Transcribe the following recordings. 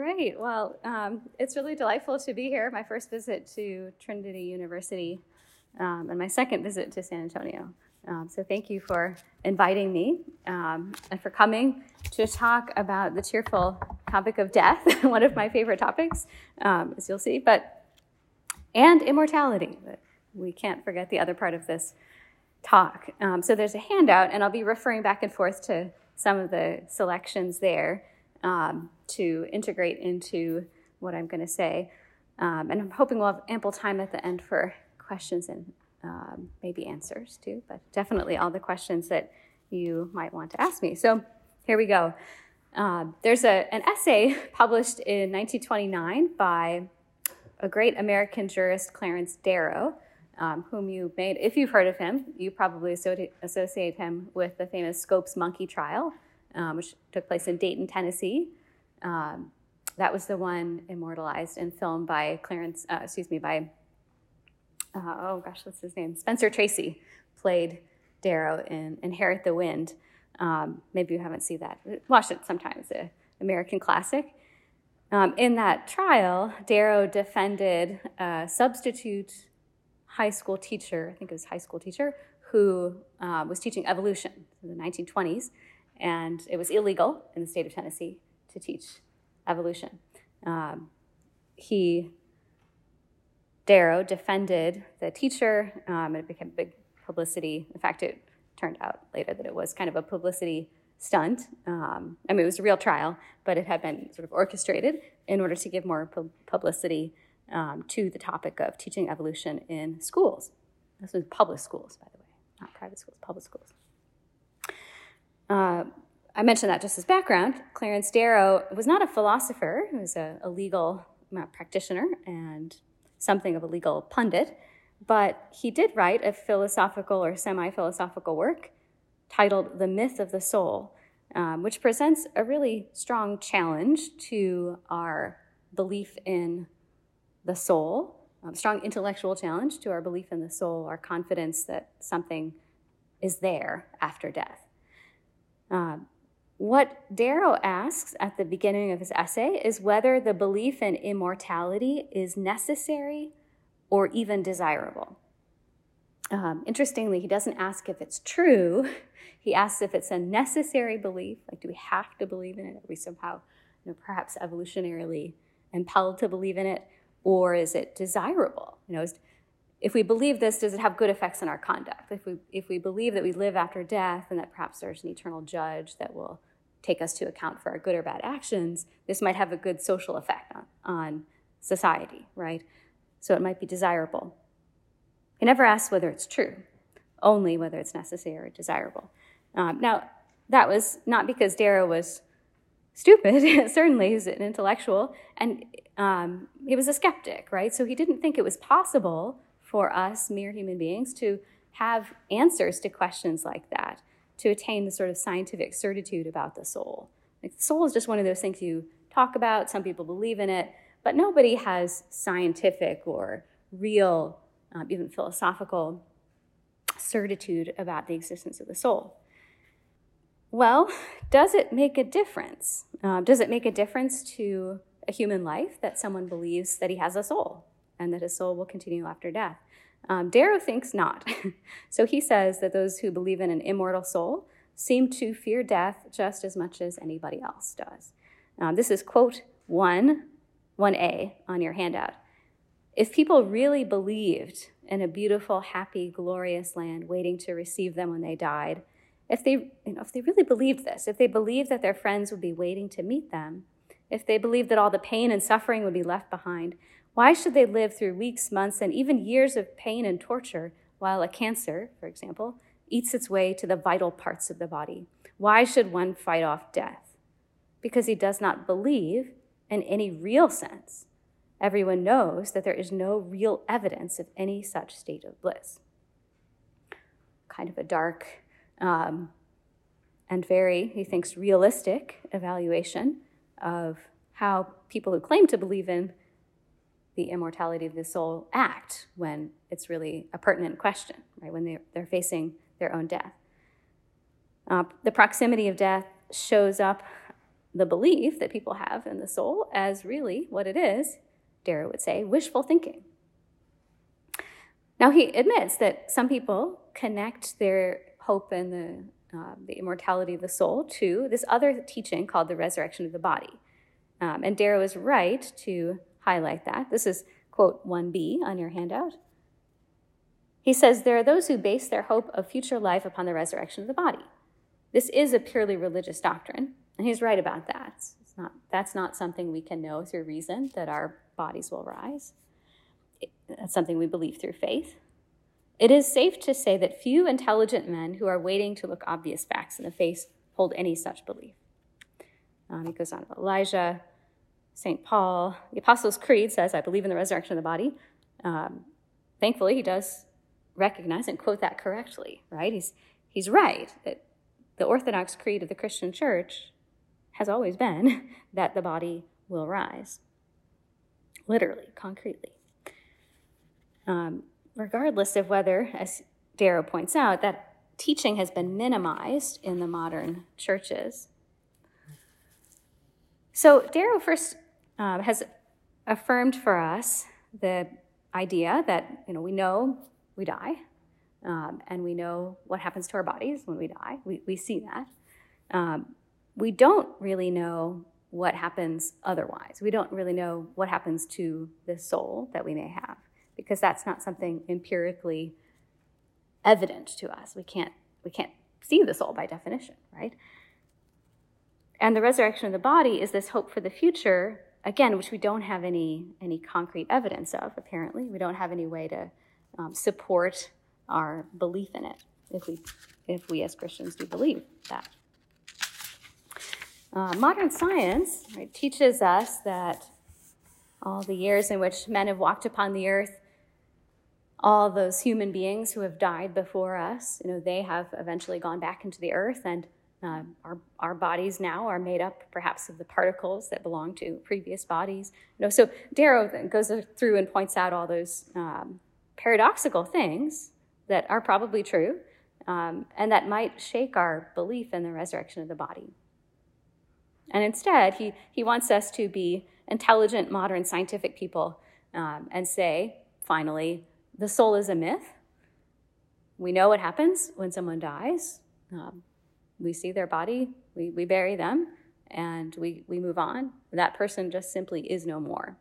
Great. Well, um, it's really delightful to be here. My first visit to Trinity University um, and my second visit to San Antonio. Um, so, thank you for inviting me um, and for coming to talk about the cheerful topic of death, one of my favorite topics, um, as you'll see, but and immortality. We can't forget the other part of this talk. Um, so, there's a handout, and I'll be referring back and forth to some of the selections there um, to integrate into what I'm going to say. Um, and I'm hoping we'll have ample time at the end for questions and um, maybe answers too, but definitely all the questions that you might want to ask me. So here we go. Uh, there's a, an essay published in 1929 by a great American jurist, Clarence Darrow, um, whom you made, if you've heard of him, you probably associate him with the famous Scopes monkey trial um, which took place in Dayton, Tennessee. Um, that was the one immortalized and filmed by Clarence, uh, excuse me, by, uh, oh gosh, what's his name? Spencer Tracy played Darrow in Inherit the Wind. Um, maybe you haven't seen that. Watch it sometimes, an American classic. Um, in that trial, Darrow defended a substitute high school teacher, I think it was high school teacher, who uh, was teaching evolution in the 1920s and it was illegal in the state of Tennessee to teach evolution. Um, he, Darrow, defended the teacher, um, and it became big publicity. In fact, it turned out later that it was kind of a publicity stunt. Um, I mean, it was a real trial, but it had been sort of orchestrated in order to give more pu- publicity um, to the topic of teaching evolution in schools. This was public schools, by the way, not private schools, public schools. Uh, I mentioned that just as background. Clarence Darrow was not a philosopher, he was a, a legal uh, practitioner and something of a legal pundit, but he did write a philosophical or semi philosophical work titled The Myth of the Soul, um, which presents a really strong challenge to our belief in the soul, a strong intellectual challenge to our belief in the soul, our confidence that something is there after death. Um, what Darrow asks at the beginning of his essay is whether the belief in immortality is necessary or even desirable. Um, interestingly, he doesn't ask if it's true. He asks if it's a necessary belief. Like, do we have to believe in it? Are we somehow, you know, perhaps evolutionarily impelled to believe in it, or is it desirable? You know, is, if we believe this, does it have good effects on our conduct? If we, if we believe that we live after death and that perhaps there's an eternal judge that will take us to account for our good or bad actions, this might have a good social effect on, on society, right? So it might be desirable. He never asks whether it's true, only whether it's necessary or desirable. Um, now, that was not because Darrow was stupid. Certainly, he's an intellectual, and um, he was a skeptic, right? So he didn't think it was possible for us, mere human beings, to have answers to questions like that, to attain the sort of scientific certitude about the soul. Like, the soul is just one of those things you talk about, some people believe in it, but nobody has scientific or real, um, even philosophical certitude about the existence of the soul. Well, does it make a difference? Uh, does it make a difference to a human life that someone believes that he has a soul? and that his soul will continue after death. Um, Darrow thinks not. so he says that those who believe in an immortal soul seem to fear death just as much as anybody else does. Um, this is quote one, 1a on your handout. If people really believed in a beautiful, happy, glorious land waiting to receive them when they died, if they, you know, if they really believed this, if they believed that their friends would be waiting to meet them, if they believed that all the pain and suffering would be left behind, why should they live through weeks, months, and even years of pain and torture while a cancer, for example, eats its way to the vital parts of the body? Why should one fight off death? Because he does not believe, in any real sense, everyone knows that there is no real evidence of any such state of bliss. Kind of a dark um, and very, he thinks, realistic evaluation of how people who claim to believe in the immortality of the soul act when it's really a pertinent question, right? When they're, they're facing their own death. Uh, the proximity of death shows up the belief that people have in the soul as really what it is, Darrow would say, wishful thinking. Now, he admits that some people connect their hope in the, uh, the immortality of the soul to this other teaching called the resurrection of the body. Um, and Darrow is right to highlight that. This is quote 1b on your handout. He says, There are those who base their hope of future life upon the resurrection of the body. This is a purely religious doctrine, and he's right about that. It's not, that's not something we can know through reason that our bodies will rise. It, that's something we believe through faith. It is safe to say that few intelligent men who are waiting to look obvious facts in the face hold any such belief. Um, he goes on about Elijah, St. Paul. The Apostles' Creed says, I believe in the resurrection of the body. Um, thankfully, he does recognize and quote that correctly, right? He's, he's right that the Orthodox Creed of the Christian Church has always been that the body will rise, literally, concretely. Um, regardless of whether, as Darrow points out, that teaching has been minimized in the modern churches. So Darrow first um, has affirmed for us the idea that you know we know we die, um, and we know what happens to our bodies when we die. We, we see that. Um, we don't really know what happens otherwise. We don't really know what happens to the soul that we may have because that's not something empirically evident to us. We can't we can't see the soul by definition, right? And the resurrection of the body is this hope for the future, again, which we don't have any any concrete evidence of. Apparently, we don't have any way to um, support our belief in it if we if we as Christians do believe that. Uh, modern science right, teaches us that all the years in which men have walked upon the earth, all those human beings who have died before us, you know, they have eventually gone back into the earth, and uh, our, our bodies now are made up perhaps of the particles that belong to previous bodies. You know, so Darrow goes through and points out all those um, paradoxical things that are probably true um, and that might shake our belief in the resurrection of the body. And instead, he, he wants us to be intelligent, modern, scientific people um, and say, finally, the soul is a myth. We know what happens when someone dies. Um, we see their body, we, we bury them, and we, we move on. That person just simply is no more.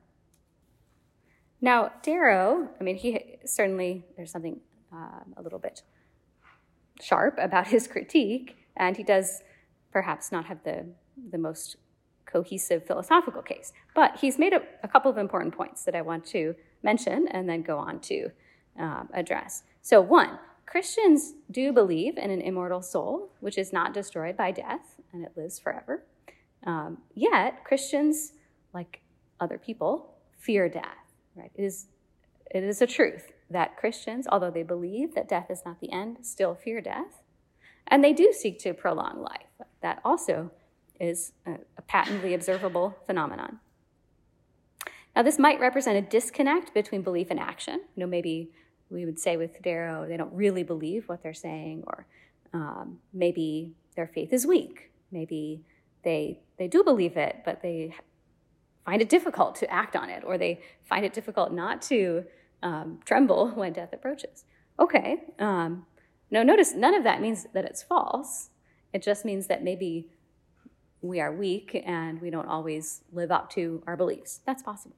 Now, Darrow, I mean, he certainly, there's something um, a little bit sharp about his critique, and he does perhaps not have the, the most cohesive philosophical case. But he's made a, a couple of important points that I want to mention and then go on to um, address. So, one, Christians do believe in an immortal soul, which is not destroyed by death and it lives forever. Um, yet, Christians, like other people, fear death. Right? It is, it is a truth that Christians, although they believe that death is not the end, still fear death. And they do seek to prolong life. That also is a, a patently observable phenomenon. Now, this might represent a disconnect between belief and action. You know, maybe we would say with Darrow, they don't really believe what they're saying, or um, maybe their faith is weak. Maybe they they do believe it, but they find it difficult to act on it, or they find it difficult not to um, tremble when death approaches. Okay. Um, no, notice none of that means that it's false. It just means that maybe we are weak and we don't always live up to our beliefs. That's possible.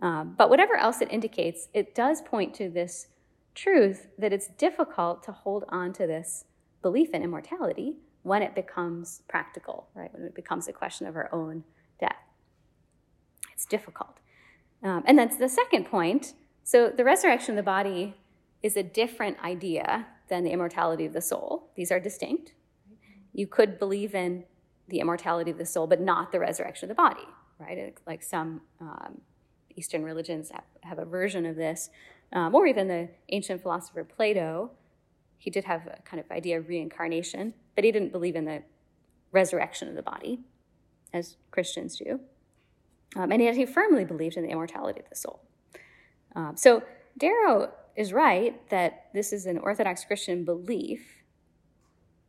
Um, but whatever else it indicates, it does point to this truth that it's difficult to hold on to this belief in immortality when it becomes practical, right? When it becomes a question of our own death. It's difficult. Um, and then the second point so the resurrection of the body is a different idea than the immortality of the soul. These are distinct. You could believe in the immortality of the soul, but not the resurrection of the body, right? Like some um, Eastern religions have, a version of this, um, or even the ancient philosopher Plato. He did have a kind of idea of reincarnation, but he didn't believe in the resurrection of the body, as Christians do. Um, and yet he firmly believed in the immortality of the soul. Um, so Darrow is right that this is an Orthodox Christian belief.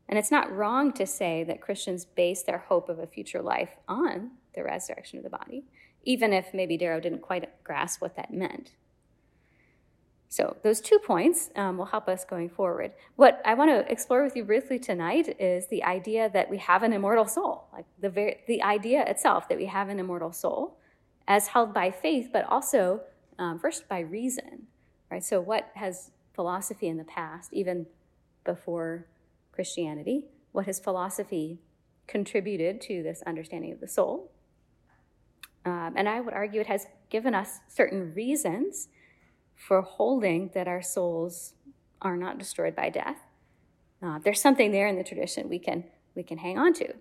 And it's not wrong to say that Christians base their hope of a future life on the resurrection of the body, even if maybe Darrow didn't quite grasp what that meant. So, those two points um, will help us going forward. What I want to explore with you briefly tonight is the idea that we have an immortal soul, like the, the idea itself that we have an immortal soul as held by faith, but also um, first by reason, right? So, what has philosophy in the past, even before Christianity, what has philosophy contributed to this understanding of the soul? Um, and I would argue it has given us certain reasons for holding that our souls are not destroyed by death. Uh, there's something there in the tradition we can we can hang on to.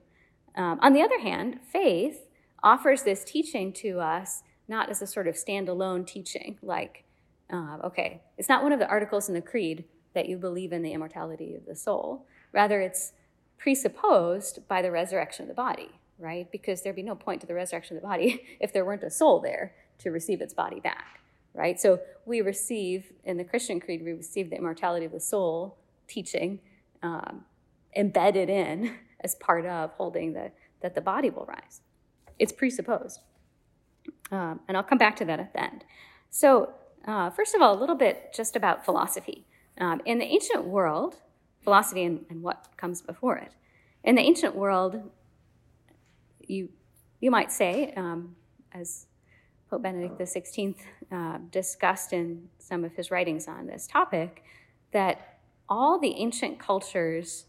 Um, on the other hand, faith offers this teaching to us not as a sort of standalone teaching, like, uh, okay, it's not one of the articles in the creed that you believe in the immortality of the soul. Rather, it's presupposed by the resurrection of the body, right? Because there'd be no point to the resurrection of the body if there weren't a soul there to receive its body back, right? So we receive, in the Christian creed, we receive the immortality of the soul teaching um, embedded in as part of holding the, that the body will rise. It's presupposed. Um, and I'll come back to that at the end. So, uh, first of all, a little bit just about philosophy. Um, in the ancient world, philosophy and, and, what comes before it. In the ancient world, you, you might say, um, as Pope Benedict XVI uh, discussed in some of his writings on this topic, that all the ancient cultures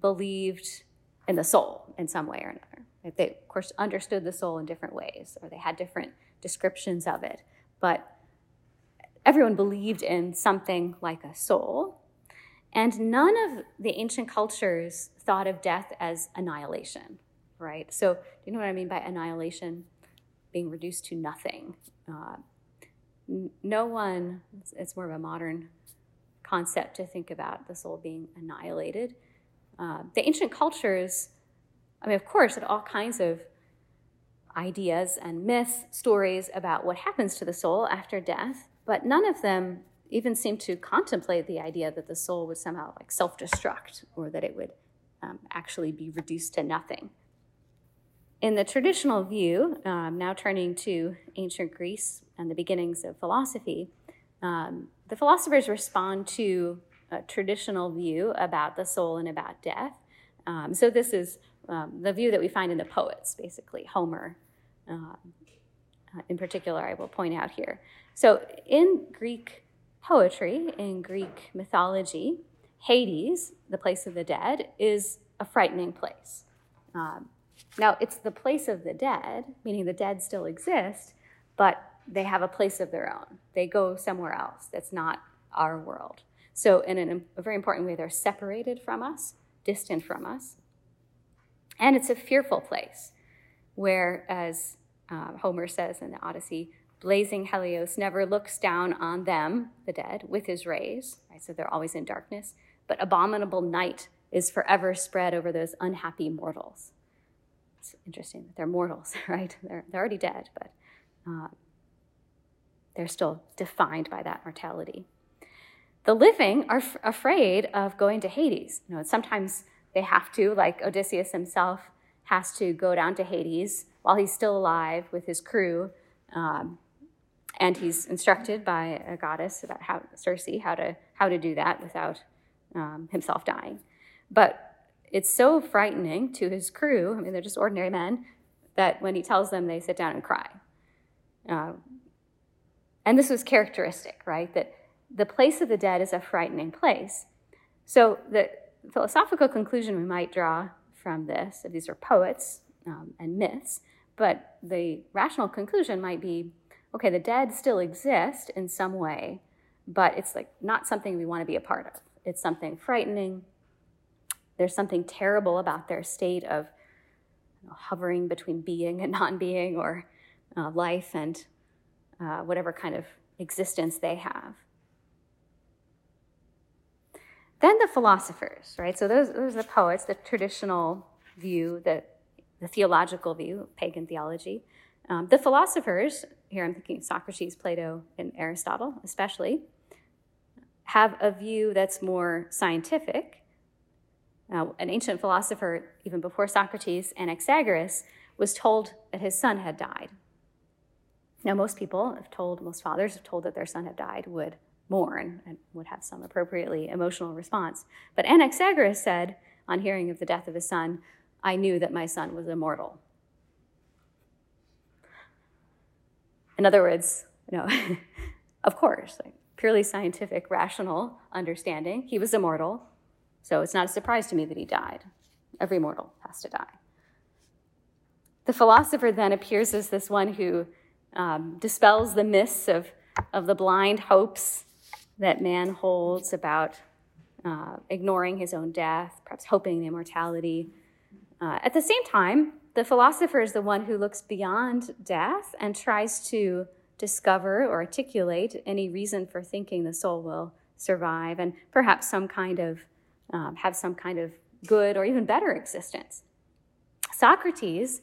believed in the soul in some way or another. They, of course, understood the soul in different ways, or they had different descriptions of it. But everyone believed in something like a soul. And none of the ancient cultures thought of death as annihilation, right? So, do you know what I mean by annihilation? Being reduced to nothing. Uh, no one, it's, it's, more of a modern concept to think about the soul being annihilated. Uh, the ancient cultures I mean, of course, had all kinds of ideas and myths, stories about what happens to the soul after death, but none of them even seem to contemplate the idea that the soul would somehow like self-destruct or that it would um, actually be reduced to nothing. In the traditional view, um, now turning to ancient Greece and the beginnings of philosophy, um, the philosophers respond to a traditional view about the soul and about death. Um, so this is um, the view that we find in the poets, basically, Homer um, uh, in particular, I will point out here. So, in Greek poetry, in Greek mythology, Hades, the place of the dead, is a frightening place. Um, now, it's the place of the dead, meaning the dead still exist, but they have a place of their own. They go somewhere else that's not our world. So, in an, a very important way, they're separated from us, distant from us, and it's a fearful place where, as uh, Homer says in the Odyssey, blazing Helios never looks down on them, the dead, with his rays. Right? So they're always in darkness. But abominable night is forever spread over those unhappy mortals. It's interesting that they're mortals, right? They're, they're already dead, but uh, they're still defined by that mortality. The living are f- afraid of going to Hades. You know, sometimes they have to, like Odysseus himself has to go down to Hades while he's still alive with his crew. Um, and he's instructed by a goddess about how Circe how to how to do that without um, himself dying. But it's so frightening to his crew. I mean, they're just ordinary men that when he tells them, they sit down and cry. Uh, and this was characteristic, right? That the place of the dead is a frightening place. So the philosophical conclusion we might draw from this, if these are poets um, and myths, but the rational conclusion might be okay, the dead still exist in some way, but it's like not something we want to be a part of. It's something frightening. There's something terrible about their state of you know, hovering between being and non being or uh, life and uh, whatever kind of existence they have. Then the philosophers, right? So those, those are the poets, the traditional view, the, the theological view pagan theology. Um, the philosophers, here I'm thinking Socrates, Plato, and Aristotle especially, have a view that's more scientific. Now, an ancient philosopher, even before Socrates, Anaxagoras, was told that his son had died. Now, most people have told, most fathers have told that their son had died, would mourn and would have some appropriately emotional response. But Anaxagoras said, on hearing of the death of his son, I knew that my son was immortal. In other words, you know, of course, like purely scientific, rational understanding, he was immortal. So it's not a surprise to me that he died. Every mortal has to die. The philosopher then appears as this one who um, dispels the myths of, of the blind hopes that man holds about uh, ignoring his own death, perhaps hoping in immortality. Uh, at the same time, the philosopher is the one who looks beyond death and tries to discover or articulate any reason for thinking the soul will survive and perhaps some kind of um, have some kind of good or even better existence. Socrates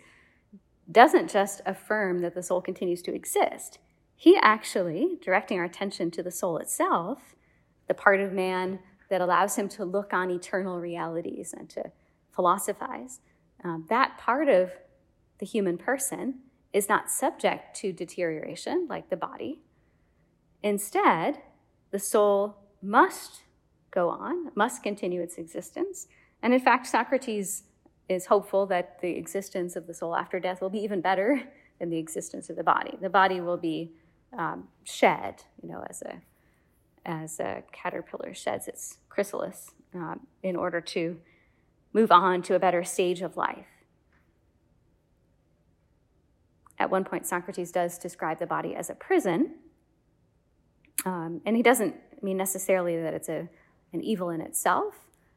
doesn't just affirm that the soul continues to exist. He actually, directing our attention to the soul itself, the part of man that allows him to look on eternal realities and to philosophize, um, that part of the human person is not subject to deterioration like the body. Instead, the soul must go on, must continue its existence. And in fact, Socrates is hopeful that the existence of the soul after death will be even better than the existence of the body. The body will be um, shed, you know, as a as a caterpillar sheds its chrysalis um, in order to move on to a better stage of life. At one point, Socrates does describe the body as a prison, um, and he doesn't mean necessarily that it's a, an evil in itself,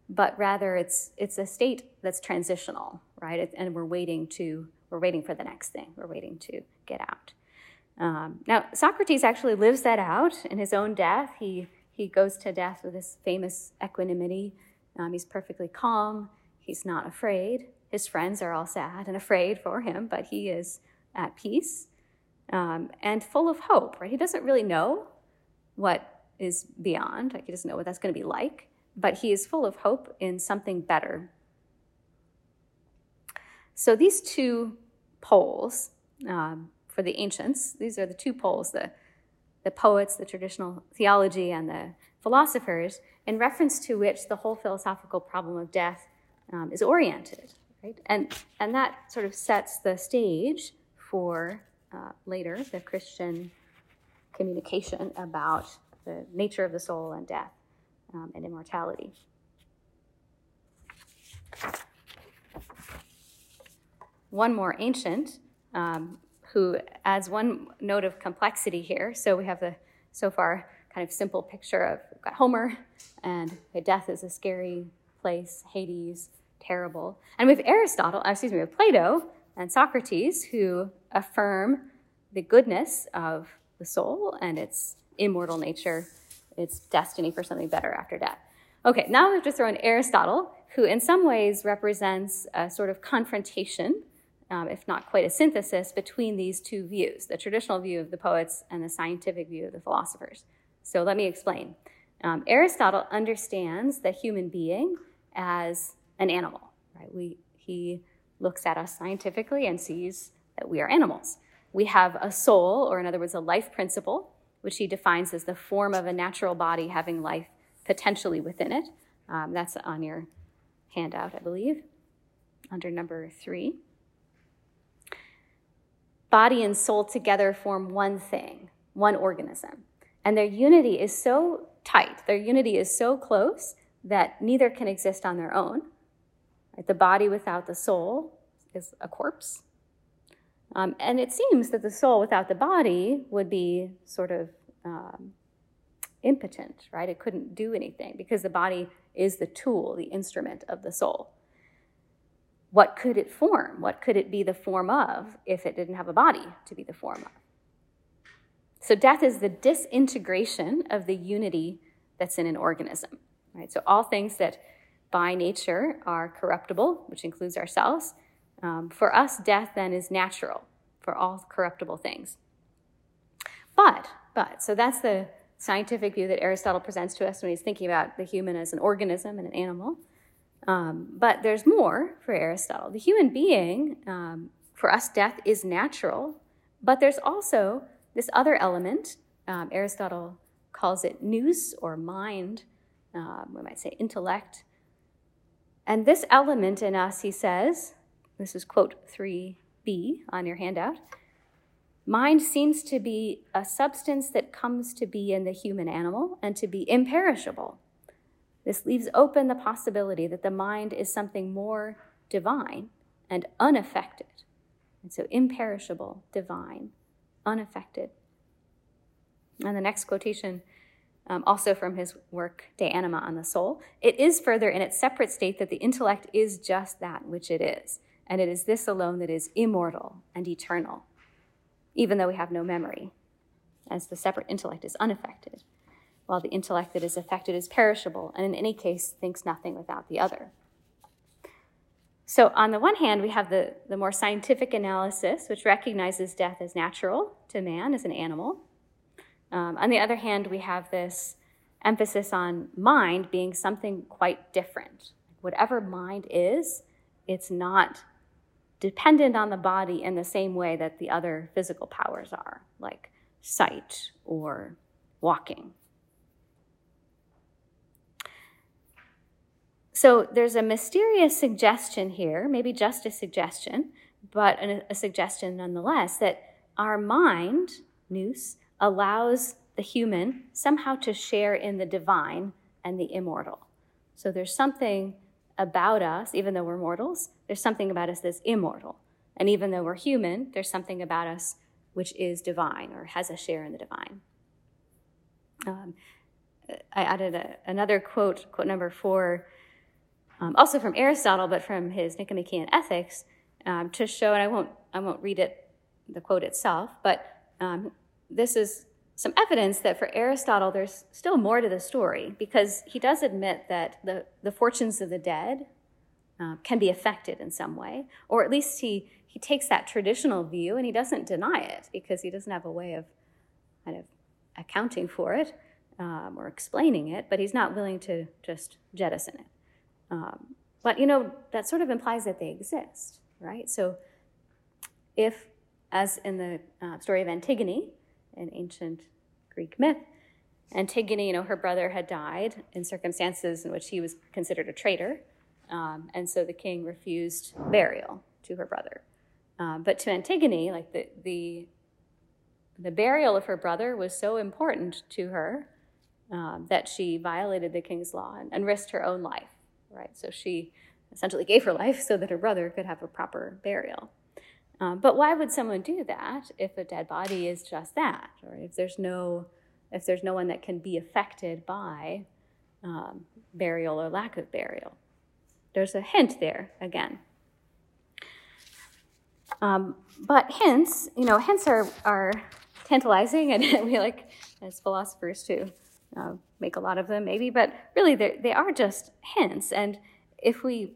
but rather it's it's a state that's transitional, right? And we're waiting to we're waiting for the next thing. We're waiting to get out. Um, now Socrates actually lives that out in his own death. He he goes to death with this famous equanimity. Um, he's perfectly calm. He's not afraid. His friends are all sad and afraid for him, but he is at peace um, and full of hope. Right? He doesn't really know what is beyond. Like he doesn't know what that's going to be like but he is full of hope in something better. So these two poles um, for the ancients, these are the two poles, the, the poets, the traditional theology, and the philosophers, in reference to which the whole philosophical problem of death um, is oriented. Right? And, and that sort of sets the stage for uh, later the Christian communication about the nature of the soul and death um, and immortality. One more ancient um, who adds one note of complexity here. So we have the so far kind of simple picture of got Homer, and death is a scary place, Hades, terrible. And we have Aristotle, uh, excuse me, we have Plato and Socrates who affirm the goodness of the soul and its immortal nature its destiny for something better after death. Okay, now we have to throw in Aristotle, who in some ways represents a sort of confrontation, um, if not quite a synthesis, between these two views the traditional view of the poets and the scientific view of the philosophers. So let me explain. Um, Aristotle understands the human being as an animal, right? We, he looks at us scientifically and sees that we are animals. We have a soul, or in other words, a life principle, which he defines as the form of a natural body having life potentially within it. Um, that's on your handout, I believe, under number three. Body and soul together form one thing, one organism. And their unity is so tight, their unity is so close that neither can exist on their own. The body without the soul is a corpse, um, and it seems that the soul without the body would be sort of um, impotent, right? It couldn't do anything because the body is the tool, the instrument of the soul. What could it form? What could it be the form of if it didn't have a body to be the form of? So death is the disintegration of the unity that's in an organism. Right? So all things that by nature are corruptible, which includes ourselves, um, for us, death then is natural for all corruptible things. But, but, so that's the scientific view that Aristotle presents to us when he's thinking about the human as an organism and an animal. Um, but there's more for Aristotle. The human being, um, for us, death is natural, but there's also this other element. Um, Aristotle calls it nous or mind, um, we might say intellect. And this element in us, he says, this is quote 3b on your handout. Mind seems to be a substance that comes to be in the human animal and to be imperishable. This leaves open the possibility that the mind is something more divine and unaffected. And so imperishable, divine, unaffected. And the next quotation, um, also from his work De Anima on the Soul, it is further in its separate state that the intellect is just that which it is and it is this alone that is immortal and eternal, even though we have no memory, as the separate intellect is unaffected, while the intellect that is affected is perishable, and in any case thinks nothing without the other. So, on the one hand, we have the, the more scientific analysis, which recognizes death as natural to man, as an animal. Um, on the other hand, we have this emphasis on mind being something quite different. Whatever mind is, it's not dependent on the body in the same way that the other physical powers are, like sight or walking. So there's a mysterious suggestion here, maybe just a suggestion, but a, suggestion nonetheless, that our mind, nous, allows the human somehow to share in the divine and the immortal. So there's something about us, even though we're mortals, there's something about us that's immortal. And even though we're human, there's something about us which is divine or has a share in the divine. Um, I added a, another quote, quote number four, um, also from Aristotle, but from his Nicomachean Ethics, um, to show, and I won't, I won't read it, the quote itself, but um, this is some evidence that for Aristotle, there's still more to the story because he does admit that the, the fortunes of the dead uh, can be affected in some way, or at least he, he takes that traditional view and he doesn't deny it because he doesn't have a way of kind of accounting for it um, or explaining it, but he's not willing to just jettison it. Um, but you know, that sort of implies that they exist, right? So if, as in the uh, story of Antigone, an ancient Greek myth, Antigone, you know, her brother had died in circumstances in which he was considered a traitor, um, and so the king refused burial to her brother. Um, but to Antigone, like the, the the burial of her brother was so important to her um, that she violated the king's law and, and, risked her own life. Right, so she essentially gave her life so that her brother could have a proper burial. Um, but why would someone do that if a dead body is just that, or if there's no if there's no one that can be affected by um, burial or lack of burial? There's a hint there again. Um, but hints, you know, hints are, are tantalizing, and we like, as philosophers, to uh, make a lot of them, maybe, but really they are just hints. And if we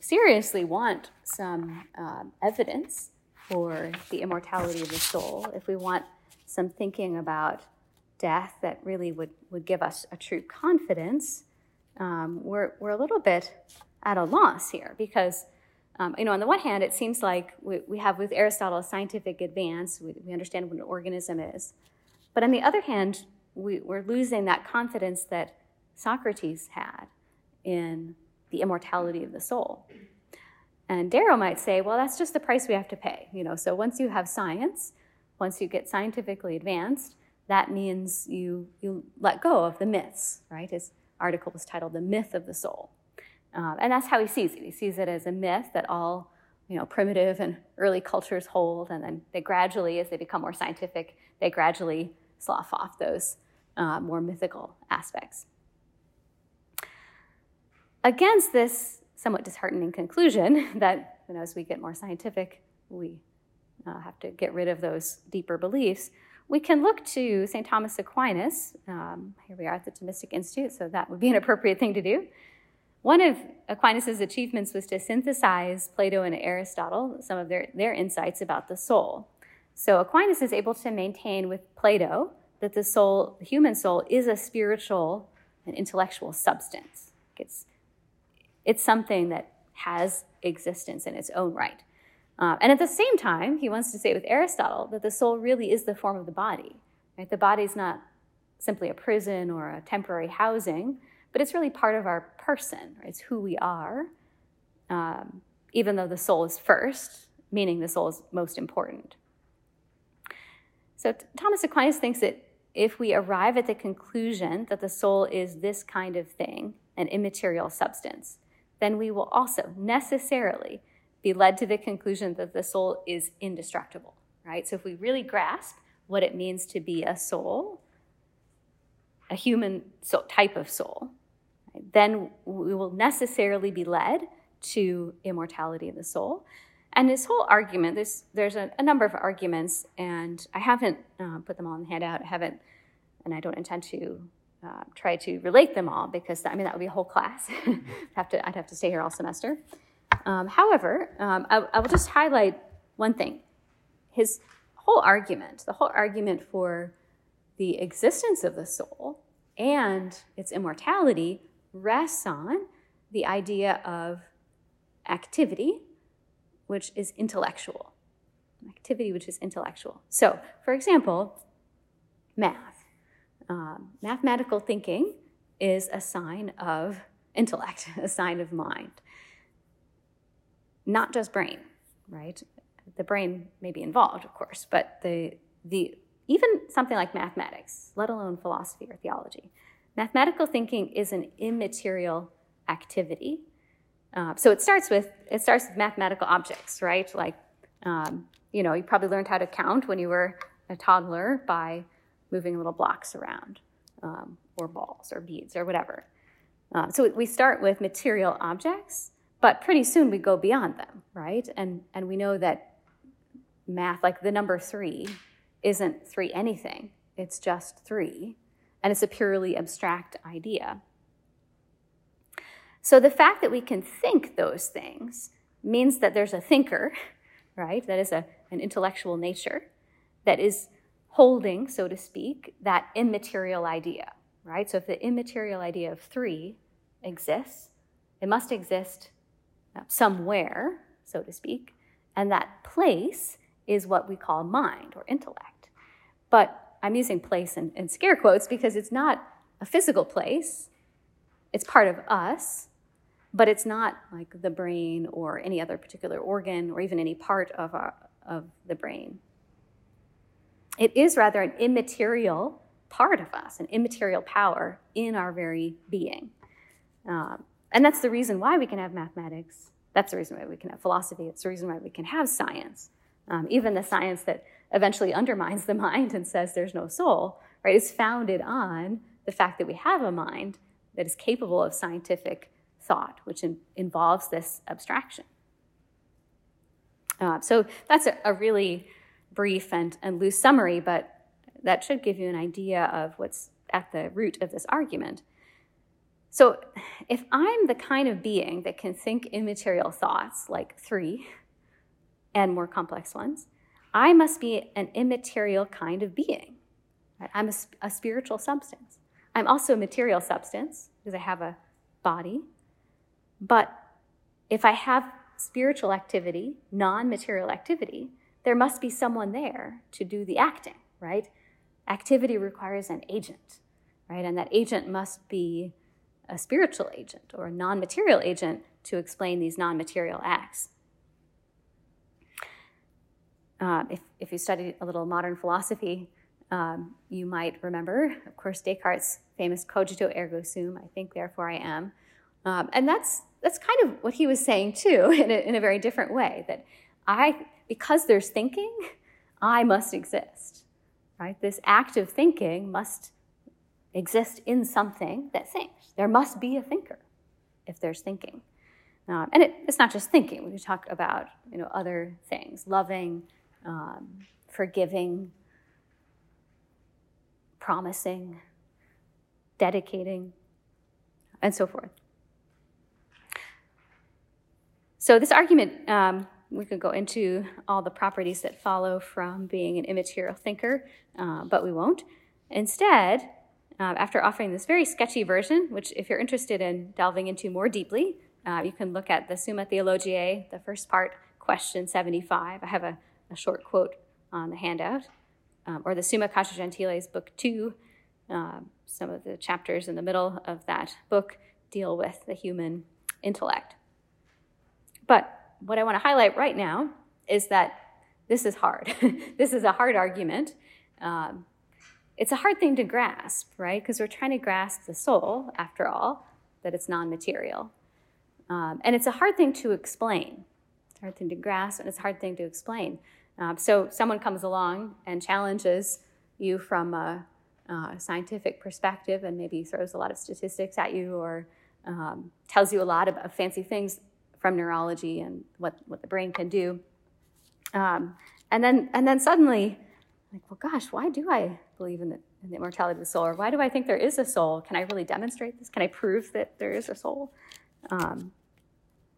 seriously want some um, evidence for the immortality of the soul, if we want some thinking about death that really would, would give us a true confidence, um, we're, we're a little bit at a loss here because, um, you know, on the one hand, it seems like we, we have with Aristotle a scientific advance, we, we understand what an organism is. But on the other hand, we, we're losing that confidence that Socrates had in the immortality of the soul. And Darrow might say, well, that's just the price we have to pay. You know, so once you have science, once you get scientifically advanced, that means you you let go of the myths, right? His article was titled "The Myth of the Soul," um, and that's how he sees it. He sees it as a myth that all you know primitive and early cultures hold, and then they gradually, as they become more scientific, they gradually slough off those uh, more mythical aspects. Against this somewhat disheartening conclusion that you know, as we get more scientific, we uh, have to get rid of those deeper beliefs, we can look to St. Thomas Aquinas. Um, here we are at the Thomistic Institute, so that would be an appropriate thing to do. One of Aquinas' achievements was to synthesize Plato and Aristotle, some of their, their insights about the soul. So Aquinas is able to maintain with Plato that the soul, the human soul, is a spiritual and intellectual substance. It's, it's something that has existence in its own right. Uh, and at the same time, he wants to say with Aristotle that the soul really is the form of the body. Right? The body is not simply a prison or a temporary housing, but it's really part of our person. Right? It's who we are, um, even though the soul is first, meaning the soul is most important. So Thomas Aquinas thinks that if we arrive at the conclusion that the soul is this kind of thing, an immaterial substance, then we will also necessarily be led to the conclusion that the soul is indestructible, right? So if we really grasp what it means to be a soul, a human type of soul, right, then we will necessarily be led to immortality of the soul. And this whole argument, this, there's a, a number of arguments, and I haven't uh, put them all in the handout. I haven't, and I don't intend to uh, try to relate them all because I mean that would be a whole class. have to, I'd have to stay here all semester. Um, however, um, I, I, will just highlight one thing. His whole argument, the whole argument for the existence of the soul and its immortality, rests on the idea of activity, which is intellectual. Activity which is intellectual. So, for example, math. Um, mathematical thinking is a sign of intellect, a sign of mind not just brain, right? The brain may be involved, of course, but the, the, even something like mathematics, let alone philosophy or theology, mathematical thinking is an immaterial activity. Uh, so it starts with it starts with mathematical objects, right? Like, um, you know, you probably learned how to count when you were a toddler by moving little blocks around, um, or balls, or beads, or whatever. Uh, so we start with material objects, but pretty soon we go beyond them, right? And, and we know that math, like the number three, isn't three anything, it's just three. And it's a purely abstract idea. So the fact that we can think those things means that there's a thinker, right? That is a, an intellectual nature that is holding, so to speak, that immaterial idea, right? So if the immaterial idea of three exists, it must exist uh, somewhere, so to speak, and that place is what we call mind or intellect. But I'm using place in, in scare quotes because it's not a physical place, it's part of us, but it's not like the brain or any other particular organ or even any part of, our, of the brain. It is rather an immaterial part of us, an immaterial power in our very being. Um, and that's the reason why we can have mathematics. That's the reason why we can have philosophy. It's the reason why we can have science. Um, even the science that eventually undermines the mind and says there's no soul, right, is founded on the fact that we have a mind that is capable of scientific thought, which in, involves this abstraction. Uh, so that's a, a really brief and, and loose summary, but that should give you an idea of what's at the root of this argument. So, if I'm the kind of being that can think immaterial thoughts, like three and more complex ones, I must be an immaterial kind of being. I'm a, a spiritual substance. I'm also a material substance because I have a body. But if I have spiritual activity, non material activity, there must be someone there to do the acting, right? Activity requires an agent, right? And that agent must be a spiritual agent or a non material agent to explain these non material acts. Uh, if, if you studied a little modern philosophy, um, you might remember, of course, Descartes' famous cogito ergo sum, I think, therefore I am. Um, and that's, that's kind of what he was saying too, in a, in a very different way that I, because there's thinking, I must exist. Right? This act of thinking must exist in something that thinks. There must be a thinker if there's thinking. Um, and it, it's not just thinking. We can talk about you know other things, loving, um, forgiving, promising, dedicating, and so forth. So, this argument, um, we could go into all the properties that follow from being an immaterial thinker, uh, but we won't. Instead, uh, after offering this very sketchy version, which, if you're interested in delving into more deeply, uh, you can look at the Summa Theologiae, the first part, question 75. I have a, a short quote on the handout, um, or the Summa Contra Gentiles, book two. Uh, some of the chapters in the middle of that book deal with the human intellect. But what I want to highlight right now is that this is hard. this is a hard argument. Um, it's a hard thing to grasp, right? Because we're trying to grasp the soul, after all, that it's non material. Um, and it's a hard thing to explain. It's a hard thing to grasp, and it's a hard thing to explain. Um, so someone comes along and challenges you from a, a, scientific perspective and maybe throws a lot of statistics at you or um, tells you a lot of, of fancy things from neurology and what, what the brain can do. Um, and then and then suddenly, like, well, gosh, why do I believe in the, in the immortality of the soul? Or why do I think there is a soul? Can I really demonstrate this? Can I prove that there is a soul? Um,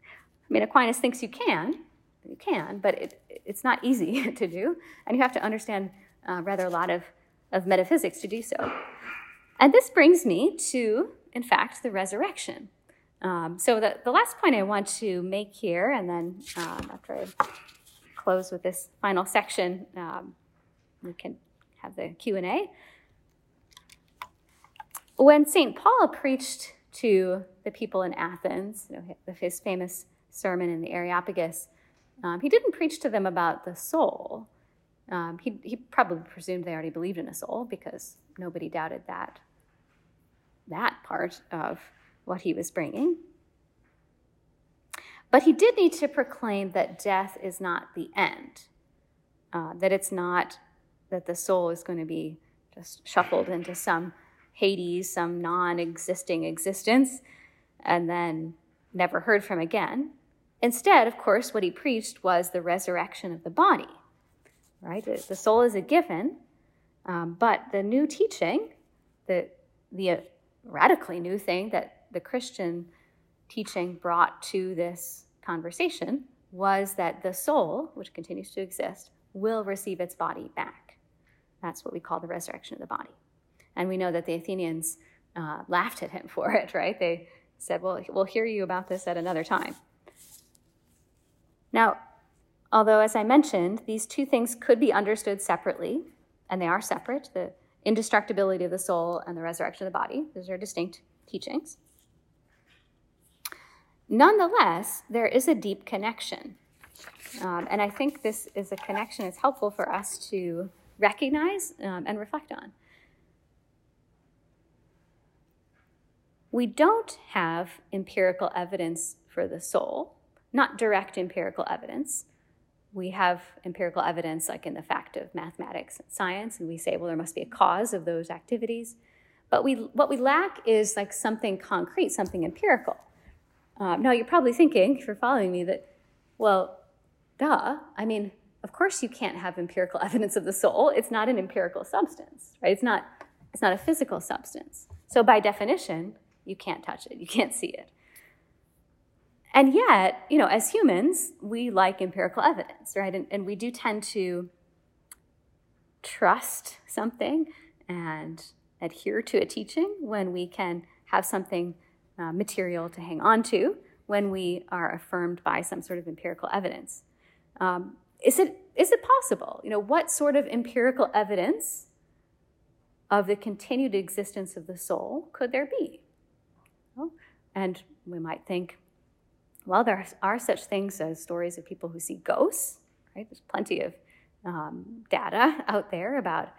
I mean, Aquinas thinks you can, you can, but it, it's not easy to do, and you have to understand uh, rather a lot of, of metaphysics to do so. And this brings me to, in fact, the resurrection. Um, so the, the last point I want to make here, and then um, after I close with this final section, um, we can have the Q&A. When St. Paul preached to the people in Athens, you know, his famous sermon in the Areopagus, um, he didn't preach to them about the soul. Um, he, he probably presumed they already believed in a soul because nobody doubted that, that part of what he was bringing. But he did need to proclaim that death is not the end, uh, that it's not that the soul is going to be just shuffled into some Hades, some non existing existence, and then never heard from again. Instead, of course, what he preached was the resurrection of the body, right? The soul is a given, um, but the new teaching, the, the radically new thing that the Christian teaching brought to this conversation was that the soul, which continues to exist, will receive its body back. That's what we call the resurrection of the body. And we know that the Athenians uh, laughed at him for it, right? They said, well, we'll hear you about this at another time. Now, although, as I mentioned, these two things could be understood separately, and they are separate the indestructibility of the soul and the resurrection of the body, those are distinct teachings. Nonetheless, there is a deep connection. Um, and I think this is a connection that's helpful for us to recognize um, and reflect on. We don't have empirical evidence for the soul, not direct empirical evidence. We have empirical evidence, like in the fact of mathematics and science, and we say, well, there must be a cause of those activities. But we, what we lack is like something concrete, something empirical. Um, now, you're probably thinking, if you're following me, that, well, duh, I mean, of course you can't have empirical evidence of the soul. It's not an empirical substance, right? It's not, it's not a physical substance. So by definition, you can't touch it, you can't see it. And yet, you know, as humans, we like empirical evidence, right? And, and we do tend to trust something and adhere to a teaching when we can have something uh, material to hang on to when we are affirmed by some sort of empirical evidence. Um, is, it, is it possible? You know, what sort of empirical evidence of the continued existence of the soul could there be? Well, and we might think, well, there are such things as stories of people who see ghosts, right? There's plenty of um, data out there about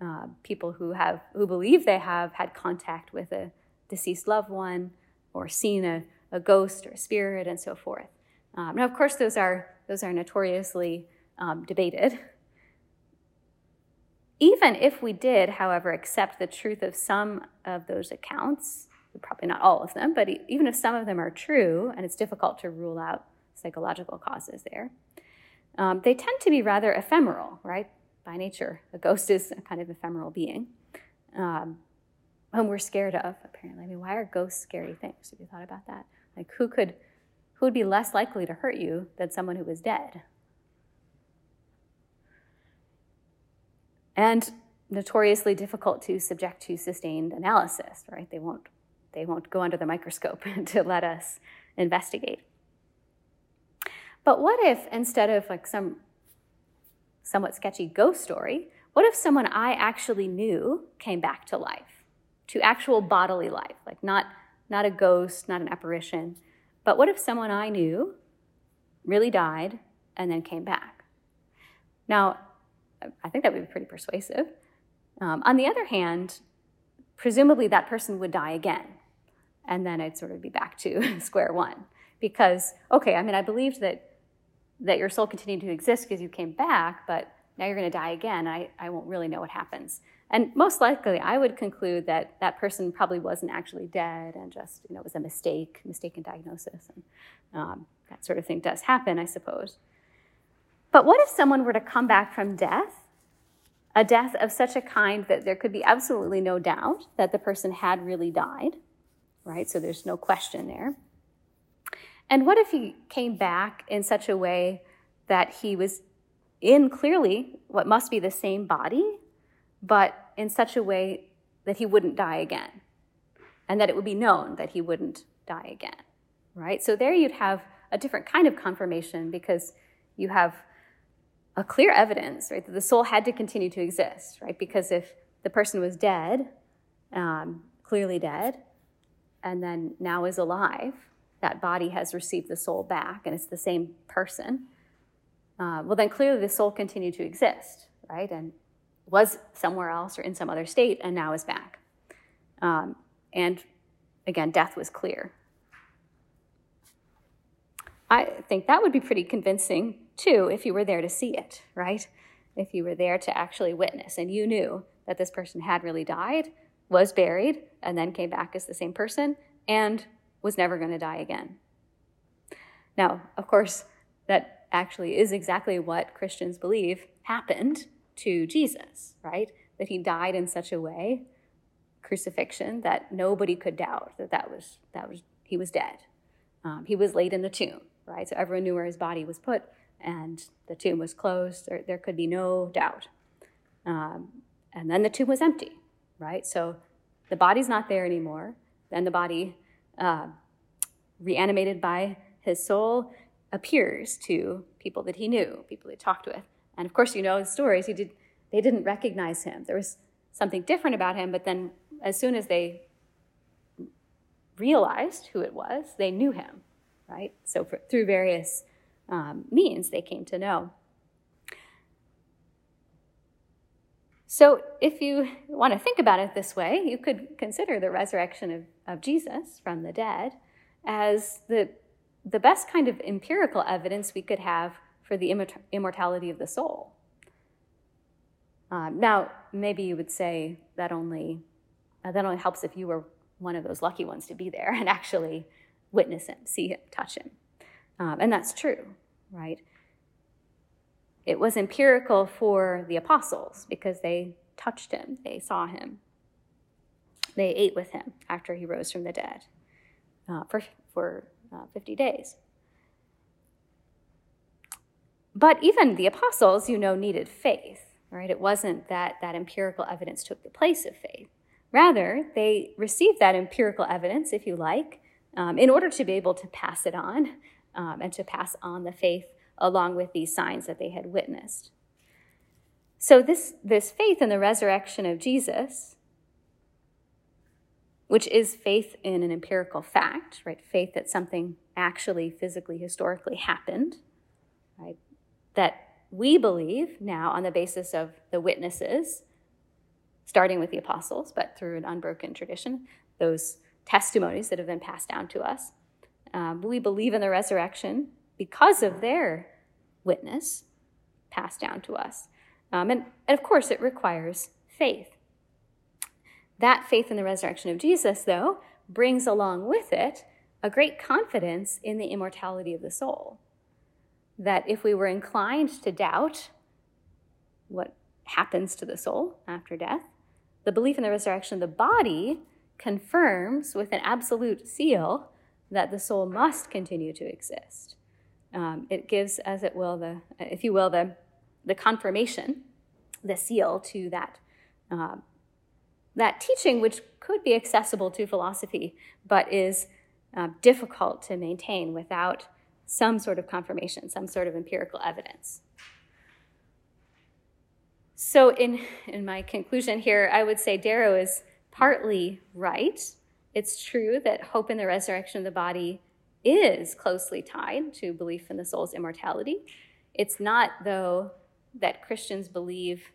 uh, people who have who believe they have had contact with a deceased loved one or seen a, a ghost or a spirit and so forth. Um, now, of course, those are those are notoriously um, debated. Even if we did, however, accept the truth of some of those accounts, probably not all of them, but even if some of them are true, and it's difficult to rule out psychological causes there, um, they tend to be rather ephemeral, right? by nature. A ghost is a kind of ephemeral being. um, whom we're scared of, apparently. I mean, why are ghosts scary things? Have you thought about that? Like, who could, who would be less likely to hurt you than someone who was dead? And notoriously difficult to subject to sustained analysis, right? They won't, they won't go under the microscope to let us investigate. But what if instead of like some somewhat sketchy ghost story, what if someone I actually knew came back to life, to actual bodily life, like not, not a ghost, not an apparition, but what if someone I knew really died and then came back? Now, I think that would be pretty persuasive. Um, on the other hand, presumably that person would die again, and then I'd sort of be back to square one. Because, okay, I mean, I believed that that your soul continued to exist because you came back, but now you're going to die again. I, I won't really know what happens. And most likely, I would conclude that that person probably wasn't actually dead and just, you know, it was a mistake, mistaken diagnosis. And um, that sort of thing does happen, I suppose. But what if someone were to come back from death, a death of such a kind that there could be absolutely no doubt that the person had really died, right? So there's no question there. And what if he came back in such a way that he was in clearly what must be the same body, but in such a way that he wouldn't die again, and that it would be known that he wouldn't die again, right? So there you'd have a different kind of confirmation because you have a clear evidence, right, that the soul had to continue to exist, right? Because if the person was dead, um, clearly dead, and then now is alive, that body has received the soul back and it's the same person, uh, well, then clearly the soul continued to exist, right? And was somewhere else or in some other state and now is back. Um, and again, death was clear. I think that would be pretty convincing too if you were there to see it, right? If you were there to actually witness and you knew that this person had really died, was buried, and then came back as the same person, and was never going to die again. Now, of course, that actually is exactly what Christians believe happened to Jesus, right? That he died in such a way, crucifixion, that nobody could doubt that that was, that was he was dead. Um, he was laid in the tomb, right? So everyone knew where his body was put, and the tomb was closed. There, there could be no doubt. Um, and then the tomb was empty, right? So the body's not there anymore. Then the body uh, reanimated by his soul, appears to people that he knew, people he talked with. And of course, you know the stories. He did, they didn't recognize him. There was something different about him, but then as soon as they realized who it was, they knew him, right? So for, through various um, means, they came to know. So, if you want to think about it this way, you could consider the resurrection of, of Jesus from the dead as the, the best kind of empirical evidence we could have for the immortality of the soul. Um, now, maybe you would say that only, uh, that only helps if you were one of those lucky ones to be there and actually witness him, see him, touch him. Um, and that's true, right? It was empirical for the apostles because they touched him, they saw him, they ate with him after he rose from the dead uh, for, for uh, 50 days. But even the apostles, you know, needed faith, right? It wasn't that that empirical evidence took the place of faith. Rather, they received that empirical evidence, if you like, um, in order to be able to pass it on um, and to pass on the faith along with these signs that they had witnessed. So, this, this faith in the resurrection of Jesus, which is faith in an empirical fact, right? Faith that something actually physically, historically happened, right? That we believe now on the basis of the witnesses, starting with the apostles, but through an unbroken tradition, those testimonies that have been passed down to us. Um, we believe in the resurrection because of their witness passed down to us. Um, and, and of course, it requires faith. That faith in the resurrection of Jesus, though, brings along with it a great confidence in the immortality of the soul. That if we were inclined to doubt what happens to the soul after death, the belief in the resurrection of the body confirms with an absolute seal that the soul must continue to exist. Um, it gives, as it will, the, if you will, the, the confirmation, the seal to that, uh, that teaching, which could be accessible to philosophy, but is uh, difficult to maintain without some sort of confirmation, some sort of empirical evidence. So, in, in my conclusion here, I would say Darrow is partly right. It's true that hope in the resurrection of the body is closely tied to belief in the soul's immortality. It's not, though, that Christians believe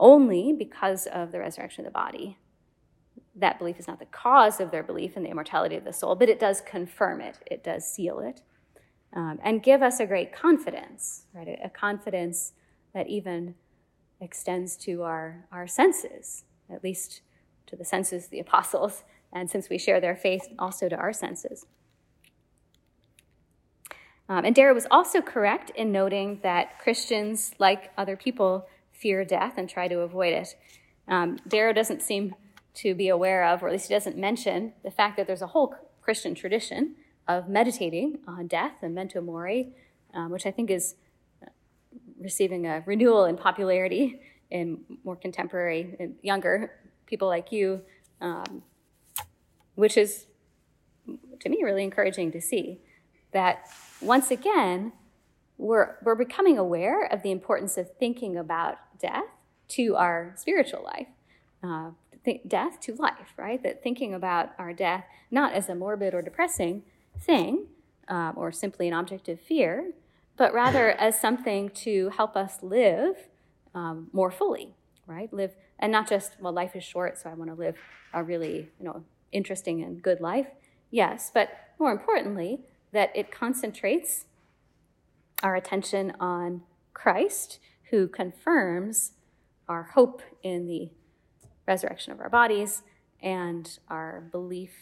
only because of the resurrection of the body. That belief is not the cause of their belief in the immortality of the soul, but it does confirm it, it does seal it, um, and give us a great confidence, right? A, confidence that even extends to our, our senses, at least to the senses of the apostles, and since we share their faith, also to our senses. Um, and Darrow was also correct in noting that Christians, like other people, fear death and try to avoid it. Um, Darrow doesn't seem to be aware of, or at least he doesn't mention, the fact that there's a whole Christian tradition of meditating on death and memento mori, um, which I think is receiving a renewal in popularity in more contemporary and younger people like you, um, which is, to me, really encouraging to see that once again, we're, we're becoming aware of the importance of thinking about death to our spiritual life, uh, th- death to life, right? That thinking about our death not as a morbid or depressing thing um, or simply an object of fear, but rather as something to help us live um, more fully, right? Live, and not just, well, life is short, so I want to live a really, you know, interesting and good life. Yes, but more importantly, that it concentrates our attention on Christ, who confirms our hope in the resurrection of our bodies and our belief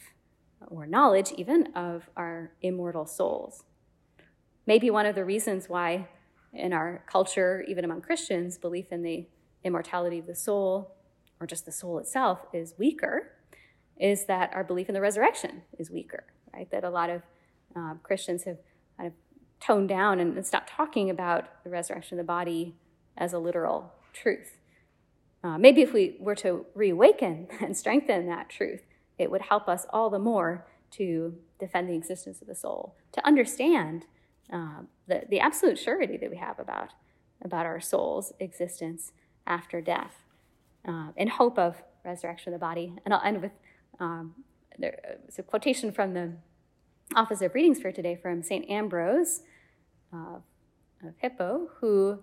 or knowledge, even, of our immortal souls. Maybe one of the reasons why, in our culture, even among Christians, belief in the immortality of the soul, or just the soul itself, is weaker, is that our belief in the resurrection is weaker, right? That a lot of um, Christians have kind of toned down and stop talking about the resurrection of the body as a literal truth. Uh, maybe if we were to reawaken and strengthen that truth, it would help us all the more to defend the existence of the soul, to understand uh, the, the absolute surety that we have about, about our soul's existence after death uh, in hope of resurrection of the body. And I'll end with um, there's a quotation from the Office of Readings for today from St. Ambrose uh, of Hippo, who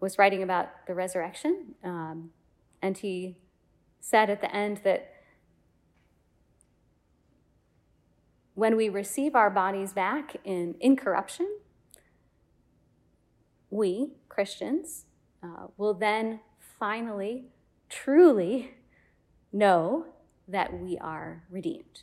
was writing about the resurrection. Um, and he said at the end that when we receive our bodies back in incorruption, we, Christians, uh, will then finally, truly know that we are redeemed.